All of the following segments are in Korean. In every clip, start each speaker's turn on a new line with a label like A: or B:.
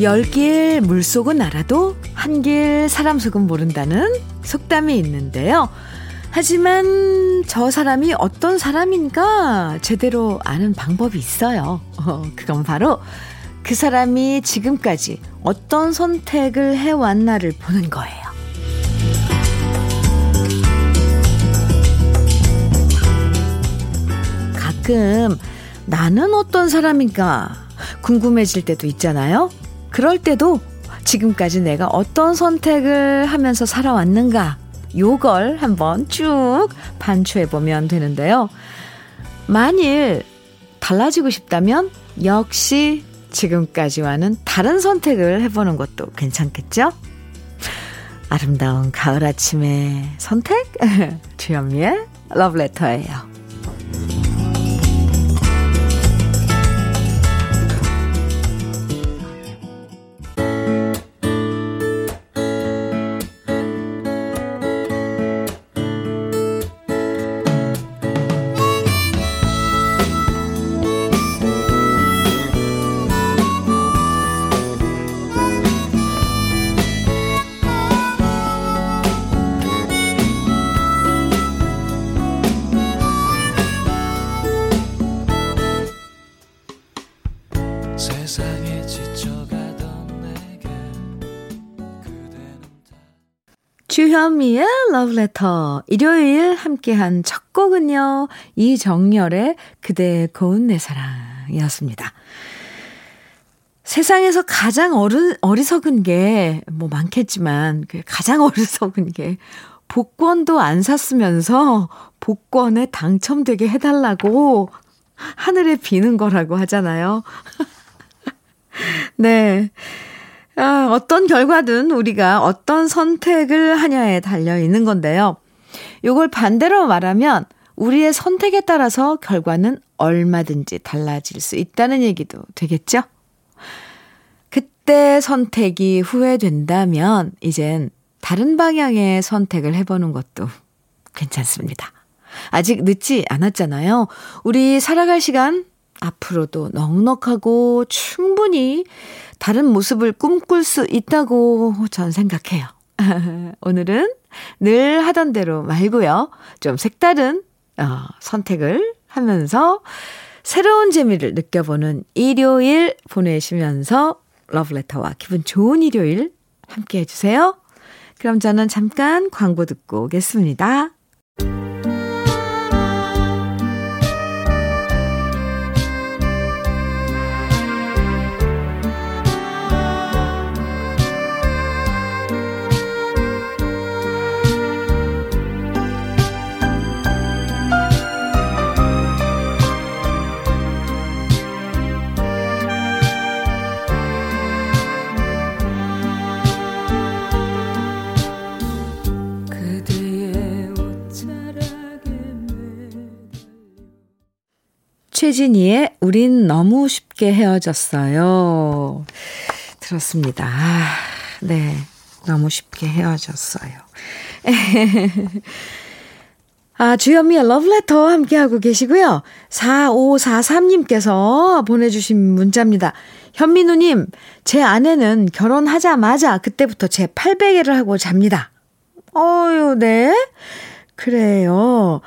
A: 열길 물속은 알아도 한 길 사람 속은 모른다는 속담이 있는데요. 하지만 저 사람이 어떤 사람인가 제대로 아는 방법이 있어요. 어, 그건 바로 그 사람이 지금까지 어떤 선택을 해왔나를 보는 거예요. 가끔 나는 어떤 사람인가 궁금해질 때도 있잖아요. 그럴 때도 지금까지 내가 어떤 선택을 하면서 살아왔는가 요걸 한번 쭉 반추해 보면 되는데요. 만일 달라지고 싶다면 역시 지금까지와는 다른 선택을 해보는 것도 괜찮겠죠? 아름다운 가을 아침의 선택? 주현미의 러브레터예요. ' 러브레터' 일요일 함께한 첫 곡은요. 이정열의 그대의 고운 내 사랑이었습니다. 세상에서 가장 어른, 어리석은 게 뭐 많겠지만 그 가장 어리석은 게 복권도 안 샀으면서 복권에 당첨되게 해달라고 하늘에 비는 거라고 하잖아요. 네. 아, 어떤 결과든 우리가 어떤 선택을 하냐에 달려 있는 건데요. 요걸 반대로 말하면 우리의 선택에 따라서 결과는 얼마든지 달라질 수 있다는 얘기도 되겠죠? 그때 선택이 후회된다면 이젠 다른 방향의 선택을 해보는 것도 괜찮습니다. 아직 늦지 않았잖아요. 우리 살아갈 시간 앞으로도 넉넉하고 충분히 다른 모습을 꿈꿀 수 있다고 전 생각해요. 오늘은 늘 하던 대로 말고요. 좀 색다른 어, 선택을 하면서 새로운 재미를 느껴보는 일요일 보내시면서 러브레터와 기분 좋은 일요일 함께 해주세요. 그럼 저는 잠깐 광고 듣고 오겠습니다. 최진희의 우린 너무 쉽게 헤어졌어요. 들었습니다. 아, 네. 너무 쉽게 헤어졌어요. 아, 주현미의 러브레터 함께하고 계시고요. 4543님께서 보내주신 문자입니다. 현민우님, 제 아내는 결혼하자마자 그때부터 제 팔베개를 하고 잡니다. 어유, 네. 그래요.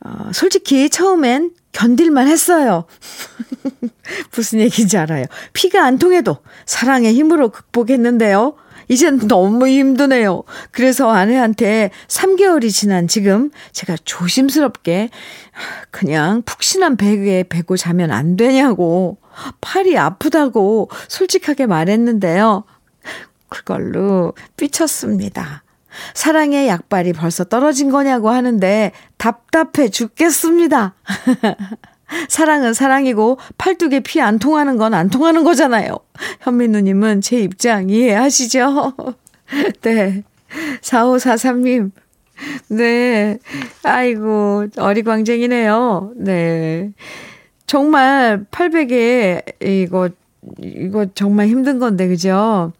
A: 어, 솔직히 처음엔 견딜만 했어요. 무슨 얘기인지 알아요. 피가 안 통해도 사랑의 힘으로 극복했는데요. 이젠 너무 힘드네요. 그래서 아내한테 3개월이 지난 지금 제가 조심스럽게 그냥 푹신한 베개에 베고 자면 안 되냐고 팔이 아프다고 솔직하게 말했는데요. 그걸로 삐쳤습니다. 사랑의 약발이 벌써 떨어진 거냐고 하는데 답답해 죽겠습니다. 사랑은 사랑이고 팔뚝에 피 안 통하는 건 안 통하는 거잖아요. 현민우님은 제 입장 이해하시죠? 네. 4543님. 네. 아이고, 어리광쟁이네요. 네. 정말 800에 이거, 이거 정말 힘든 건데, 그죠?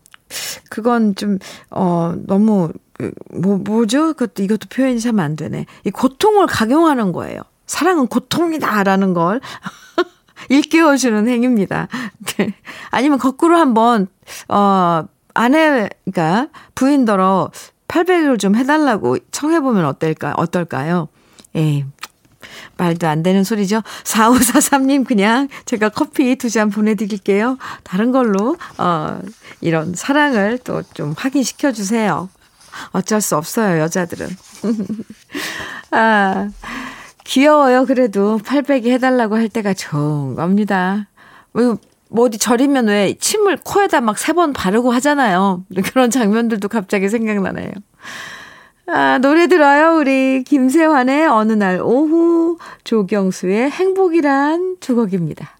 A: 그건 좀, 어, 너무 그, 뭐, 뭐죠? 그것도, 이것도 표현이 참 안 되네. 이 고통을 강요하는 거예요. 사랑은 고통이다 라는 걸. 일깨워주는 행위입니다. 네. 아니면 거꾸로 한번, 어, 아내가 부인더러 800을 좀 해달라고 청해보면 어떨까, 어떨까요? 에이, 말도 안 되는 소리죠. 4543님 그냥 제가 커피 두 잔 보내드릴게요. 다른 걸로, 어, 이런 사랑을 또 좀 확인시켜 주세요. 어쩔 수 없어요, 여자들은. 아, 귀여워요, 그래도. 800이 해달라고 할 때가 좋은 겁니다. 뭐, 뭐 어디 절이면 왜 침을 코에다 막 세 번 바르고 하잖아요. 그런 장면들도 갑자기 생각나네요. 아, 노래 들어요, 우리 김세환의 어느 날 오후, 조경수의 행복이란 두 곡입니다.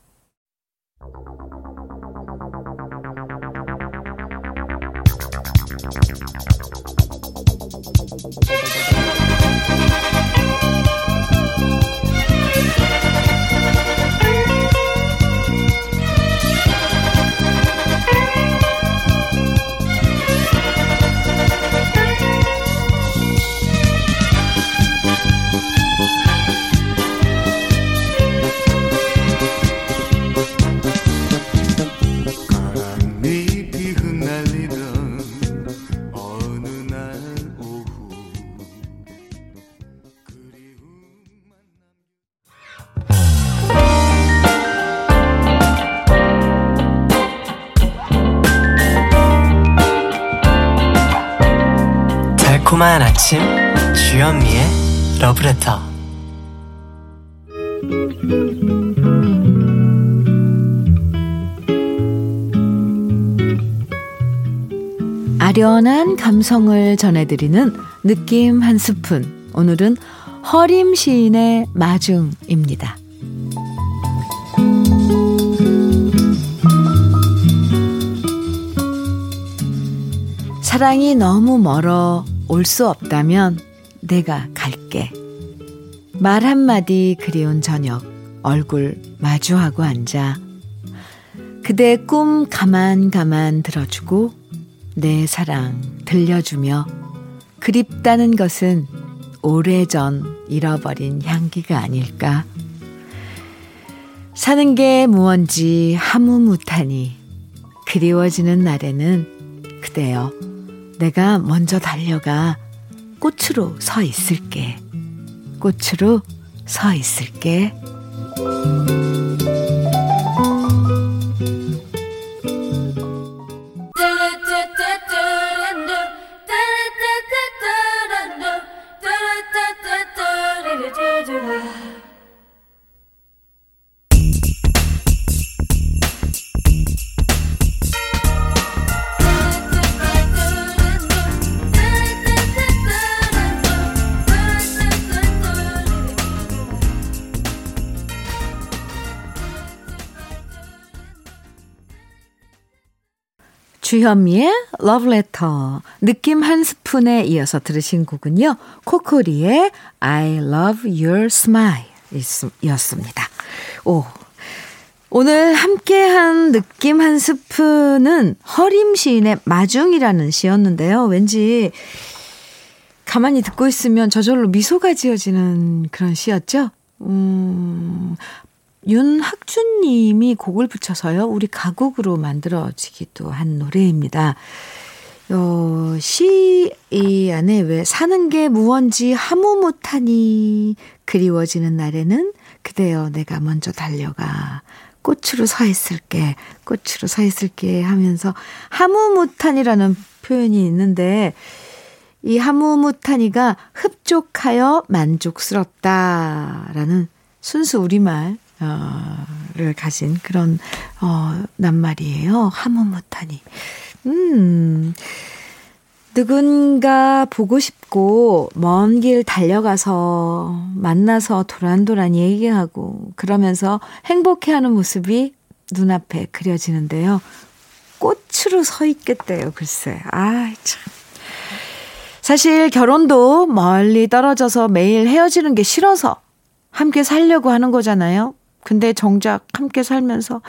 B: 아침 주현미의 러브레터
A: 아련한 감성을 전해드리는 느낌 한 스푼 오늘은 허림 시인의 마중입니다. 사랑이 너무 멀어 올 수 없다면 내가 갈게. 말 한마디 그리운 저녁 얼굴 마주하고 앉아 그대 꿈 가만 가만 들어주고 내 사랑 들려주며 그립다는 것은 오래전 잃어버린 향기가 아닐까. 사는 게 무언지 하무무타니 그리워지는 날에는 그대여 내가 먼저 달려가 꽃으로 서 있을게. 꽃으로 서 있을게. 주현미의 러브레터 느낌 한 스푼에 이어서 들으신 곡은요. 코코리의 I love your smile 이었습니다. 오. 오늘 함께한 느낌 한 스푼은 허림 시인의 마중이라는 시였는데요. 왠지 가만히 듣고 있으면 저절로 미소가 지어지는 그런 시였죠. 음, 윤학준 님이 곡을 붙여서요. 우리 가곡으로 만들어지기도 한 노래입니다. 어, 시, 이 안에 왜 사는 게 무언지 하무 못하니 그리워지는 날에는 그대여 내가 먼저 달려가 꽃으로 서 있을게 꽃으로 서 있을게 하면서 하무무탄이라는 표현이 있는데 이 하무무탄이가 흡족하여 만족스럽다라는 순수 우리말 어,를 가진 그런, 어, 낱말이에요. 하면 못하니. 음, 누군가 보고 싶고, 먼 길 달려가서 만나서 도란도란 얘기하고, 그러면서 행복해 하는 모습이 눈앞에 그려지는데요. 꽃으로 서 있겠대요, 글쎄. 아, 참. 사실 결혼도 멀리 떨어져서 매일 헤어지는 게 싫어서 함께 살려고 하는 거잖아요. 근데 정작 함께 살면서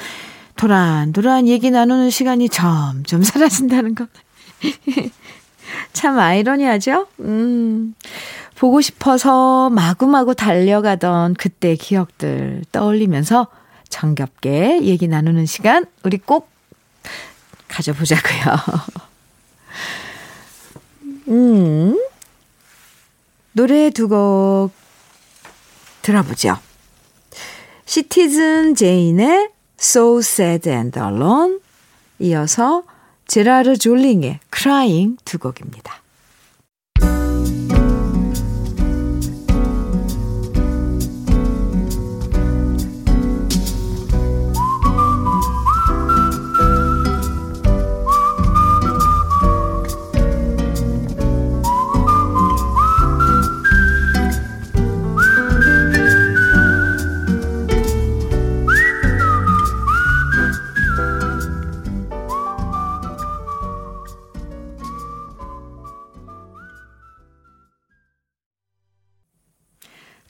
A: 도란도란 얘기 나누는 시간이 점점 사라진다는 것. 참 아이러니하죠? 음. 보고 싶어서 마구마구 달려가던 그때 기억들 떠올리면서 정겹게 얘기 나누는 시간 우리 꼭 가져보자고요. 음. 노래 두 곡 들어보죠. 시티즌 제인의 So Sad and Alone 이어서 제라르 졸링의 Crying 두 곡입니다.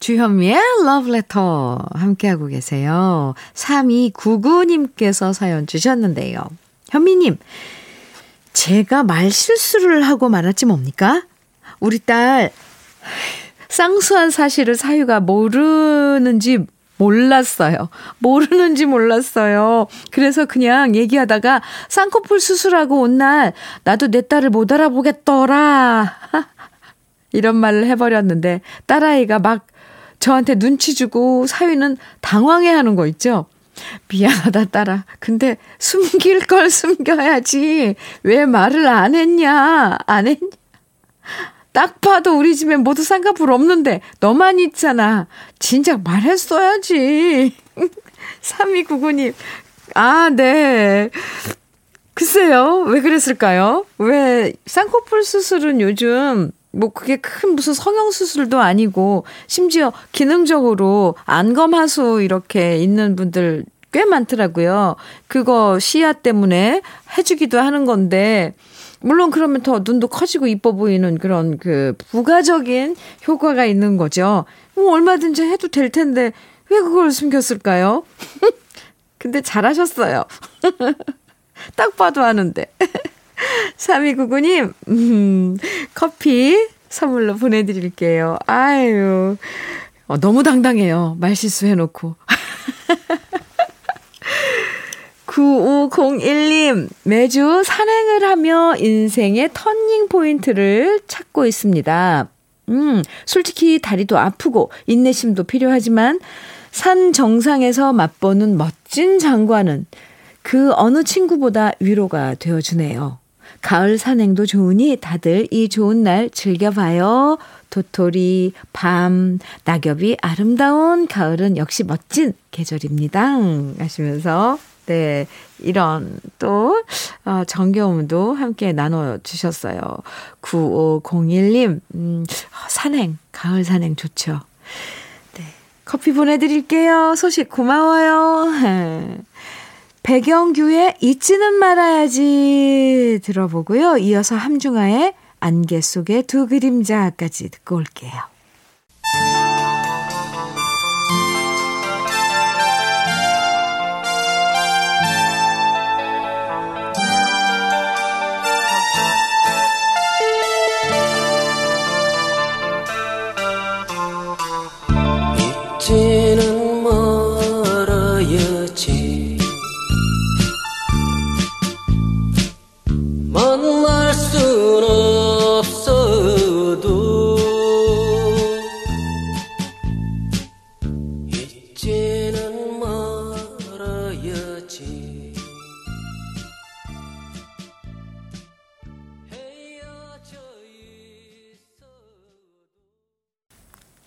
A: 주현미의 러브레터 함께하고 계세요. 3299님께서 사연 주셨는데요. 현미님, 제가 말 실수를 하고 말았지 뭡니까? 우리 딸 쌍수한 사실을 사유가 모르는지 몰랐어요. 모르는지 몰랐어요. 그래서 그냥 얘기하다가 쌍꺼풀 수술하고 온 날 나도 내 딸을 못 알아보겠더라. 이런 말을 해버렸는데 딸아이가 막 저한테 눈치 주고 사위는 당황해 하는 거 있죠? 미안하다, 딸아. 근데 숨길 걸 숨겨야지. 왜 말을 안 했냐? 안 했냐? 딱 봐도 우리 집에 모두 쌍꺼풀 없는데 너만 있잖아. 진작 말했어야지. 3299님. 아, 네. 글쎄요. 왜 그랬을까요? 왜 쌍꺼풀 수술은 요즘 뭐 그게 큰 무슨 성형 수술도 아니고 심지어 기능적으로 안검하수 이렇게 있는 분들 꽤 많더라고요. 그거 시야 때문에 해주기도 하는 건데 물론 그러면 더 눈도 커지고 이뻐 보이는 그런 그 부가적인 효과가 있는 거죠. 뭐 얼마든지 해도 될 텐데 왜 그걸 숨겼을까요? 근데 잘하셨어요. 딱 봐도 아는데. 3299님, 음, 커피 선물로 보내드릴게요. 아유, 어, 너무 당당해요. 말실수 해놓고. 9501님, 매주 산행을 하며 인생의 터닝 포인트를 찾고 있습니다. 음, 솔직히 다리도 아프고 인내심도 필요하지만 산 정상에서 맛보는 멋진 장관은 그 어느 친구보다 위로가 되어주네요. 가을 산행도 좋으니 다들 이 좋은 날 즐겨봐요. 도토리, 밤, 낙엽이 아름다운 가을은 역시 멋진 계절입니다. 하시면서, 네, 이런 또, 어, 정겨움도 함께 나눠주셨어요. 9501님, 음, 산행, 가을 산행 좋죠. 네, 커피 보내드릴게요. 소식 고마워요. 배경규의 잊지는 말아야지 들어보고요. 이어서 함중아의 안개 속의 두 그림자까지 듣고 올게요.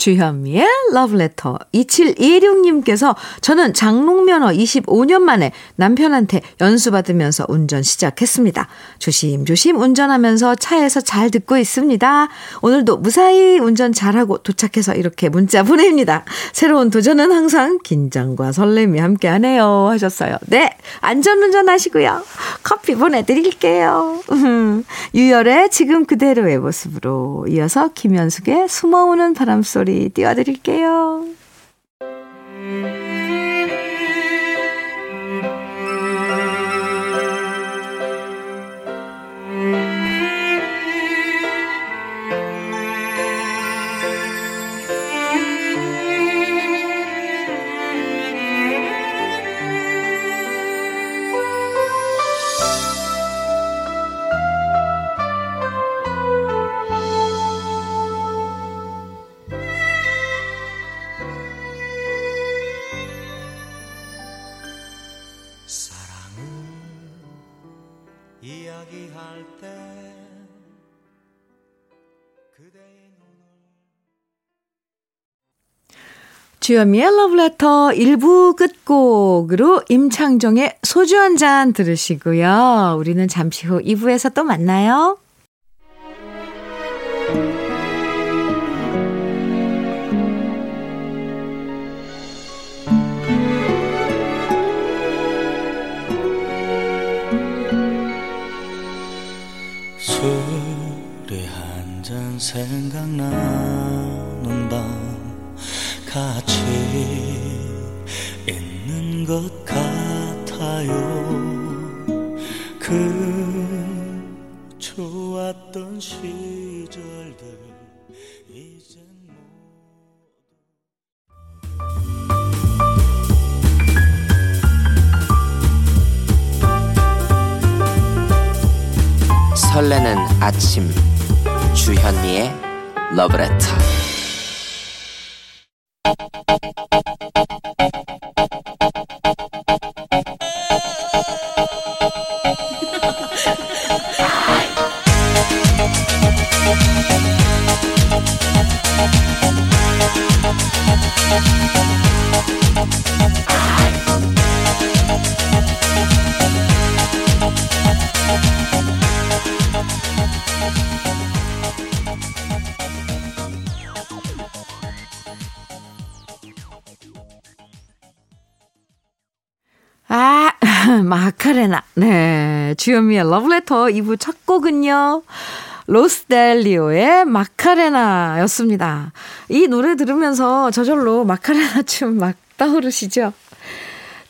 A: 주현미의 러브레터 2716님께서 저는 장롱면허 25년 만에 남편한테 연수받으면서 운전 시작했습니다. 조심조심 운전하면서 차에서 잘 듣고 있습니다. 오늘도 무사히 운전 잘하고 도착해서 이렇게 문자 보냅니다. 새로운 도전은 항상 긴장과 설렘이 함께하네요 하셨어요. 네 안전운전 하시고요. 커피 보내드릴게요. 유열의 지금 그대로의 모습으로 이어서 김현숙의 숨어오는 바람소리 소리 띄워드릴게요. 주현미의 러브레터 1부 끝곡으로 임창정의 소주 한 잔 들으시고요. 우리는 잠시 후 2부에서 또 만나요.
C: 생각나는 밤 같이 있는 것 같아요. 그 좋았던 시절들 이젠
D: 설레는 아침 주현미의 러브레터
A: 주현미의 러브레터 2부 첫 곡은요. 로스델리오의 마카레나였습니다. 이 노래 들으면서 저절로 마카레나 춤 막 떠오르시죠?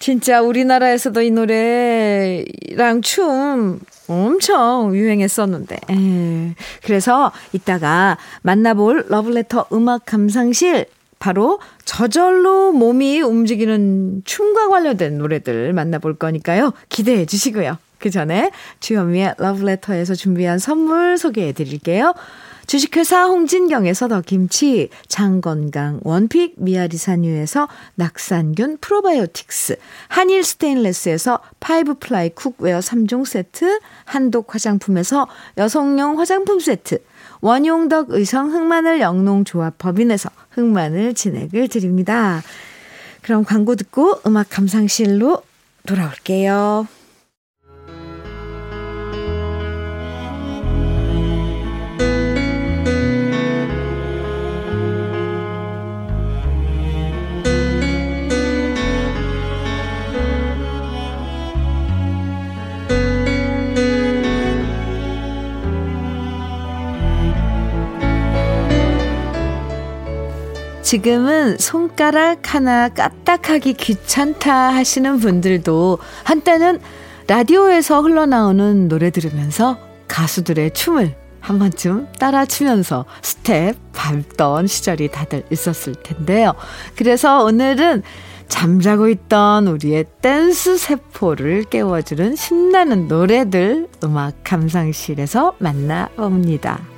A: 진짜 우리나라에서도 이 노래랑 춤 엄청 유행했었는데. 에. 예. 그래서 이따가 만나볼 러브레터 음악 감상실 바로 저절로 몸이 움직이는 춤과 관련된 노래들 만나볼 거니까요. 기대해 주시고요. 그 전에 주현미의 러브레터에서 준비한 선물 소개해 드릴게요. 주식회사 홍진경에서 더 김치, 장건강, one pick, 미아리 산유에서 낙산균 프로바이오틱스, 한일 스테인레스에서 five-ply cookware 3종 세트, 한독 화장품에서 여성용 화장품 세트, 원용덕 의성 흑마늘 영농조합 법인에서 흑마늘 진액을 드립니다. 그럼 광고 듣고 음악 감상실로 돌아올게요. 지금은 손가락 하나 까딱하기 귀찮다 하시는 분들도 한때는 라디오에서 흘러나오는 노래 들으면서 가수들의 춤을 한 번쯤 따라 추면서 스텝 밟던 시절이 다들 있었을 텐데요. 그래서 오늘은 잠자고 있던 우리의 댄스 세포를 깨워주는 신나는 노래들 음악 감상실에서 만나봅니다.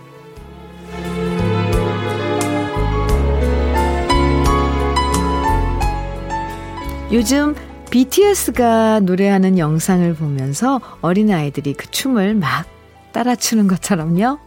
A: 요즘 BTS가 노래하는 영상을 보면서 어린아이들이 그 춤을 막 따라 추는 것처럼요.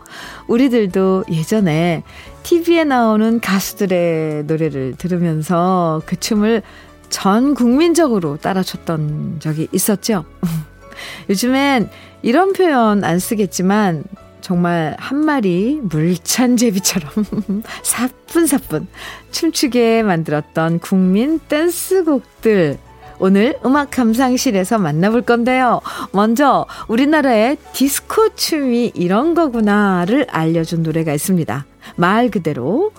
A: 우리들도 예전에 TV에 나오는 가수들의 노래를 들으면서 그 춤을 전 국민적으로 따라 췄던 적이 있었죠. 요즘엔 이런 표현 안 쓰겠지만 정말 한 마리 물찬 제비처럼 사뿐사뿐 춤추게 만들었던 국민 댄스곡들 오늘 음악 감상실에서 만나볼 건데요. 먼저 우리나라의 디스코 춤이 이런 거구나를 알려준 노래가 있습니다. 말 그대로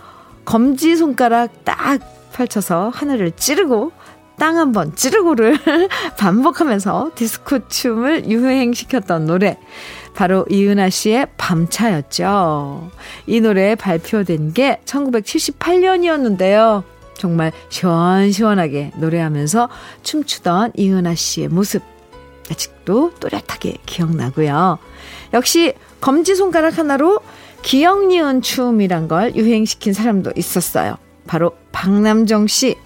A: 검지 손가락 딱 펼쳐서 하늘을 찌르고 땅 한 번 찌르고를 반복하면서 디스코 춤을 유행시켰던 노래. 바로 이은하 씨의 밤차였죠. 이 노래 발표된 게 1978년이었는데요. 정말 시원시원하게 노래하면서 춤추던 이은하 씨의 모습. 아직도 또렷하게 기억나고요. 역시 검지손가락 하나로 기억 니은 춤이란 걸 유행시킨 사람도 있었어요. 바로 박남정 씨.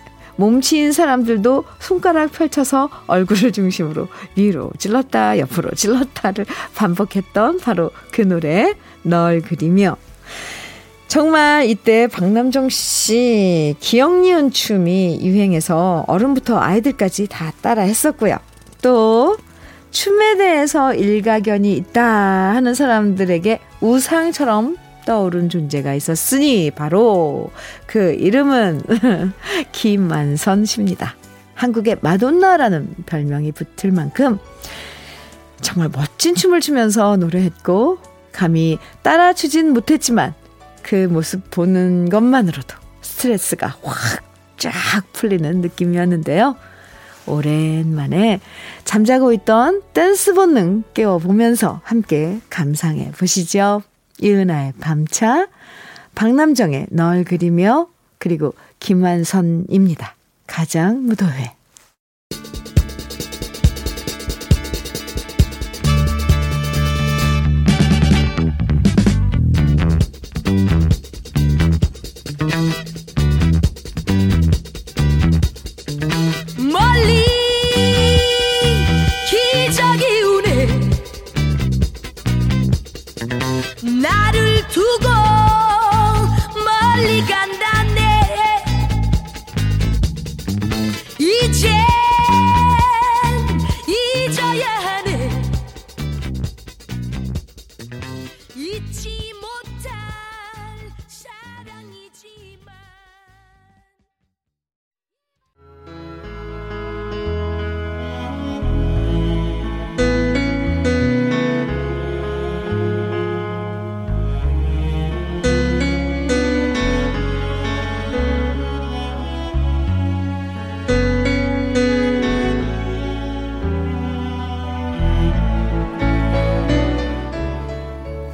A: 몸치인 사람들도 손가락 펼쳐서 얼굴을 중심으로 위로 찔렀다 옆으로 찔렀다를 반복했던 바로 그 노래 널 그리며 정말 이때 박남정 씨 기억 니은 춤이 유행해서 어른부터 아이들까지 다 따라 했었고요. 또 춤에 대해서 일가견이 있다 하는 사람들에게 우상처럼 떠오른 존재가 있었으니 바로 그 이름은 김만선 씨입니다. 한국의 마돈나라는 별명이 붙을 만큼 정말 멋진 춤을 추면서 노래했고 감히 따라 추진 못했지만 그 모습 보는 것만으로도 스트레스가 확 쫙 풀리는 느낌이었는데요. 오랜만에 잠자고 있던 댄스 본능 깨워보면서 함께 감상해 보시죠. 이은아의 밤차, 박남정의 널 그리며, 그리고 김완선입니다. 가장 무도회.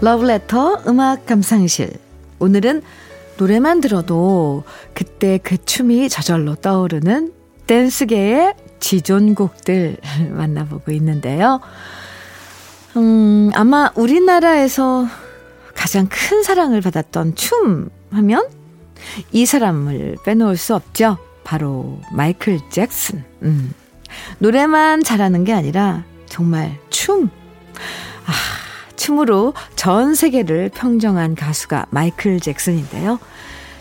A: 러브레터 음악 감상실. 오늘은 노래만 들어도 그때 그 춤이 저절로 떠오르는 댄스계의 지존곡들 만나보고 있는데요. 음, 아마 우리나라에서 가장 큰 사랑을 받았던 춤 하면 이 사람을 빼놓을 수 없죠. 바로 마이클 잭슨. 음. 노래만 잘하는 게 아니라 정말 춤. 아, 춤으로 전 세계를 평정한 가수가 마이클 잭슨인데요.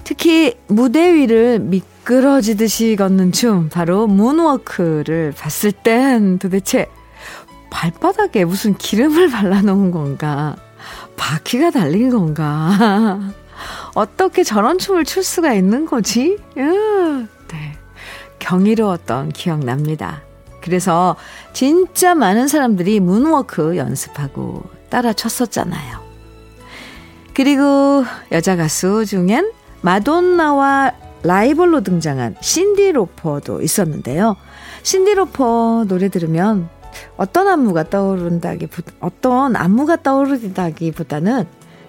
A: 특히 무대 위를 미끄러지듯이 걷는 춤, 바로 문워크를 봤을 땐 도대체 발바닥에 무슨 기름을 발라놓은 건가? 바퀴가 달린 건가? 어떻게 저런 춤을 출 수가 있는 거지? 네. 경이로웠던 기억 납니다. 그래서 진짜 많은 사람들이 문워크 연습하고 따라 췄었잖아요. 그리고 여자 가수 중엔 마돈나와 라이벌로 등장한 신디 로퍼도 있었는데요. 신디 로퍼 노래 들으면 어떤 안무가 떠오른다기 어떤 안무가 떠오른다기보다는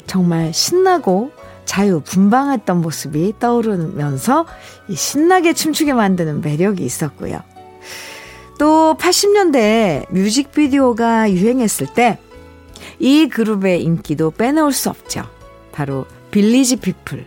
A: 정말 신나고 자유 분방했던 모습이 떠오르면서 신나게 춤추게 만드는 매력이 있었고요. 또 80년대 뮤직비디오가 유행했을 때 이 그룹의 인기도 빼놓을 수 없죠. 바로 빌리지 피플.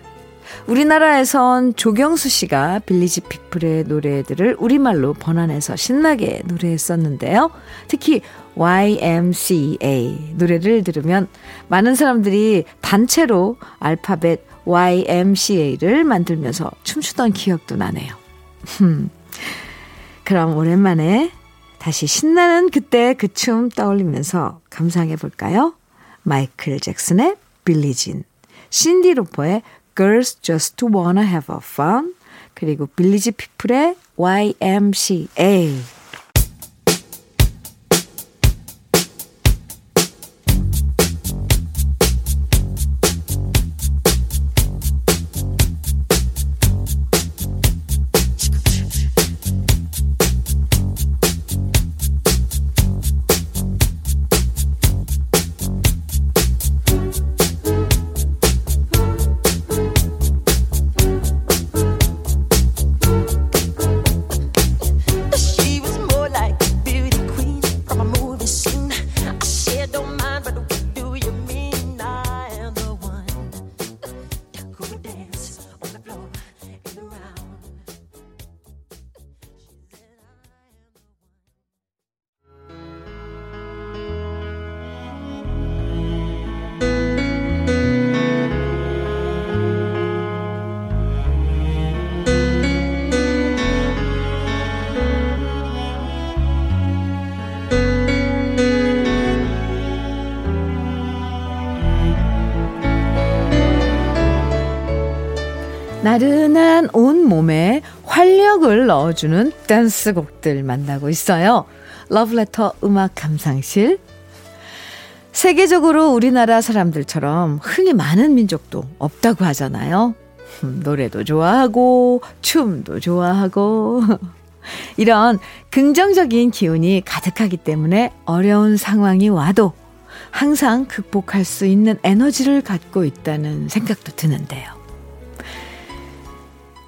A: 우리나라에선 조경수 씨가 빌리지 피플의 노래들을 우리말로 번안해서 신나게 노래했었는데요. 특히 YMCA 노래를 들으면 많은 사람들이 단체로 알파벳 YMCA를 만들면서 춤추던 기억도 나네요. 그럼 오랜만에 다시 신나는 그때 그 춤 떠올리면서 감상해 볼까요? 마이클 잭슨의 빌리진, 신디 로퍼의 Girls Just Wanna Have a Fun, 그리고 빌리지 피플의 YMCA. 넣어주는 댄스 곡들 만나고 있어요. 러브레터 음악 감상실. 세계적으로 우리나라 사람들처럼 흥이 많은 민족도 없다고 하잖아요. 음, 노래도 좋아하고, 춤도 좋아하고. 이런 긍정적인 기운이 가득하기 때문에 어려운 상황이 와도 항상 극복할 수 있는 에너지를 갖고 있다는 생각도 드는데요.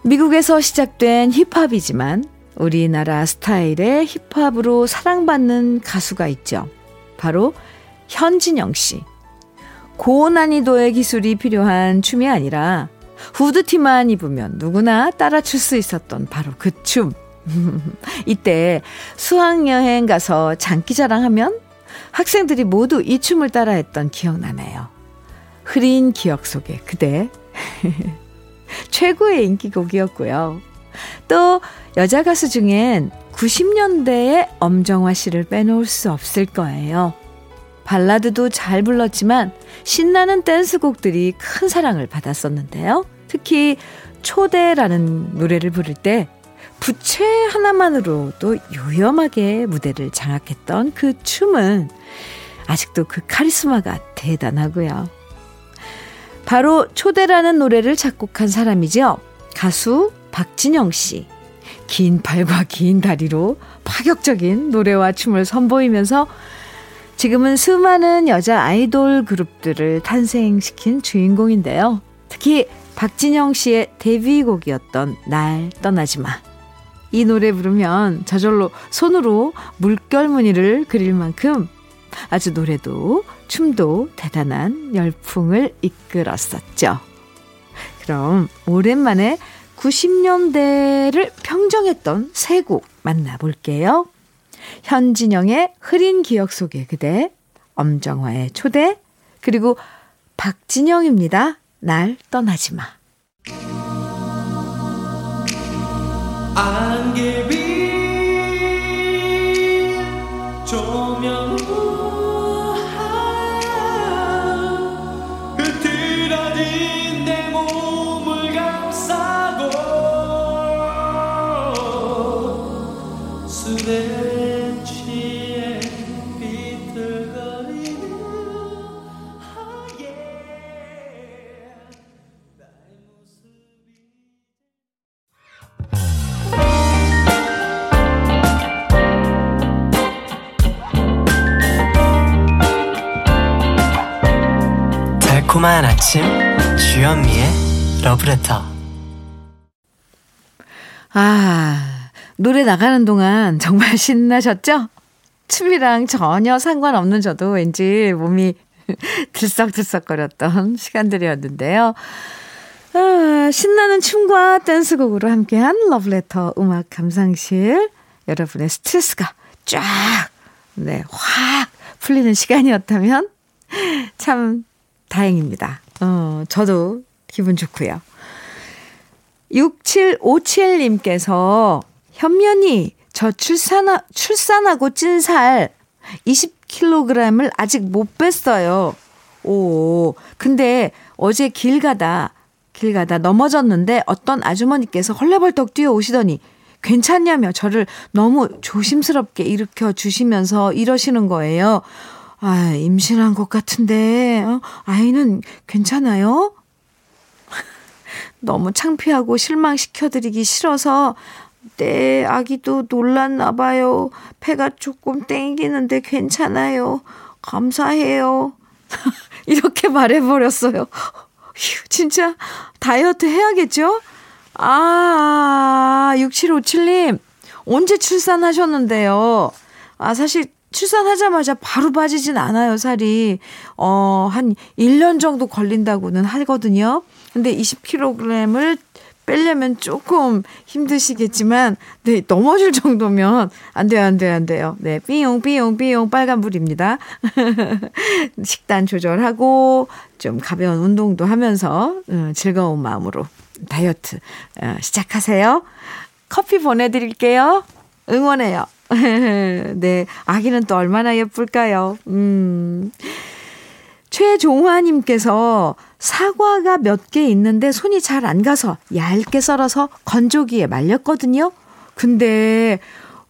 A: 미국에서 시작된 힙합이지만 우리나라 스타일의 힙합으로 사랑받는 가수가 있죠. 바로 현진영 씨. 고난이도의 기술이 필요한 춤이 아니라 후드티만 입으면 누구나 따라출 수 있었던 바로 그 춤. 이때 수학여행 가서 장기자랑 하면 학생들이 모두 이 춤을 따라했던 기억나네요. 흐린 기억 속에 그대. 최고의 인기곡이었고요. 또 여자 가수 중엔 90년대의 엄정화 씨를 빼놓을 수 없을 거예요. 발라드도 잘 불렀지만 신나는 댄스곡들이 큰 사랑을 받았었는데요. 특히 초대라는 노래를 부를 때 부채 하나만으로도 요염하게 무대를 장악했던 그 춤은 아직도 그 카리스마가 대단하고요. 바로 초대라는 노래를 작곡한 사람이죠. 가수 박진영 씨. 긴 팔과 긴 다리로 파격적인 노래와 춤을 선보이면서 지금은 수많은 여자 아이돌 그룹들을 탄생시킨 주인공인데요. 특히 박진영 씨의 데뷔곡이었던 날 떠나지 마. 이 노래 부르면 저절로 손으로 물결 무늬를 그릴 만큼 아주 노래도 춤도 대단한 열풍을 이끌었었죠. 그럼 오랜만에 90년대를 평정했던 세 곡 만나볼게요. 현진영의 흐린 기억 속의 그대, 엄정화의 초대, 그리고 박진영입니다. 날 떠나지 마.
B: 달콤한 아침 주현미의 러브레터
A: 아, 노래 나가는 동안 정말 신나셨죠? 춤이랑 전혀 상관없는 저도 왠지 몸이 들썩들썩거렸던 시간들이었는데요. 아, 신나는 춤과 댄스곡으로 함께한 러브레터 음악 감상실. 여러분의 스트레스가 쫙, 네, 확 풀리는 시간이었다면 참 다행입니다. 어, 저도 기분 좋고요. 6757님께서 현면이 저 출산하, 출산하고 찐 살 20kg을 아직 못 뺐어요. 오, 근데 어제 길 가다, 길 가다 넘어졌는데 어떤 아주머니께서 헐레벌떡 뛰어오시더니 괜찮냐며 저를 너무 조심스럽게 일으켜 주시면서 이러시는 거예요. 아, 임신한 것 같은데, 어? 아이는 괜찮아요? 너무 창피하고 실망시켜드리기 싫어서 네, 아기도 놀랐나 봐요. 배가 조금 땡기는데 괜찮아요. 감사해요. 이렇게 말해버렸어요. 휴, 진짜 다이어트 해야겠죠? 아, 6757님. 언제 출산하셨는데요? 아, 사실 출산하자마자 바로 빠지진 않아요, 살이. 어, 한 1년 정도 걸린다고는 하거든요. 근데 20kg을 빼려면 조금 힘드시겠지만, 네, 넘어질 정도면 안 돼요, 안 돼요, 안 돼요. 네, 삐용, 삐용, 삐용, 빨간불입니다. 식단 조절하고, 좀 가벼운 운동도 하면서, 음, 즐거운 마음으로 다이어트, 어, 시작하세요. 커피 보내드릴게요. 응원해요. 네, 아기는 또 얼마나 예쁠까요? 음. 최종화님께서 사과가 몇 개 있는데 손이 잘 안 가서 얇게 썰어서 건조기에 말렸거든요. 근데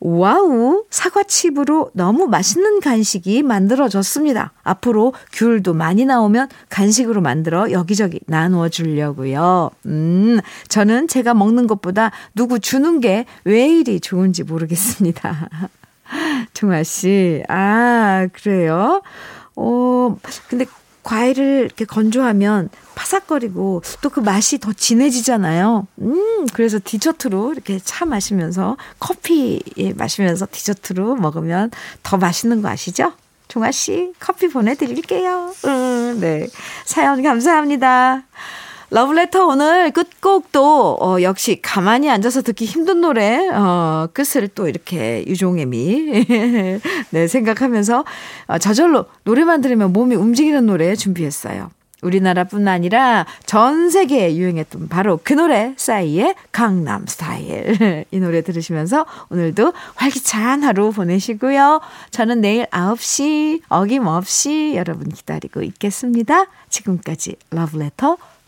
A: 와우 사과칩으로 너무 맛있는 간식이 만들어졌습니다. 앞으로 귤도 많이 나오면 간식으로 만들어 여기저기 나누어 주려고요. 음, 저는 제가 먹는 것보다 누구 주는 게 왜 이리 좋은지 모르겠습니다. 종아 씨, 아 그래요? 어, 근데 과일을 이렇게 건조하면 파삭거리고 또 그 맛이 더 진해지잖아요. 음, 그래서 디저트로 이렇게 차 마시면서 커피 마시면서 디저트로 먹으면 더 맛있는 거 아시죠? 종아 씨, 커피 보내드릴게요. 음, 네. 사연 감사합니다. 러브레터 오늘 끝곡도 어, 역시 가만히 앉아서 듣기 힘든 노래 어, 끝을 또 이렇게 유종애미 네 생각하면서 어, 저절로 노래만 들으면 몸이 움직이는 노래 준비했어요. 우리나라뿐 아니라 전 세계에 유행했던 바로 그 노래 싸이의 강남 스타일 이 노래 들으시면서 오늘도 활기찬 하루 보내시고요. 저는 내일 9시 어김없이 여러분 기다리고 있겠습니다. 지금까지 러브레터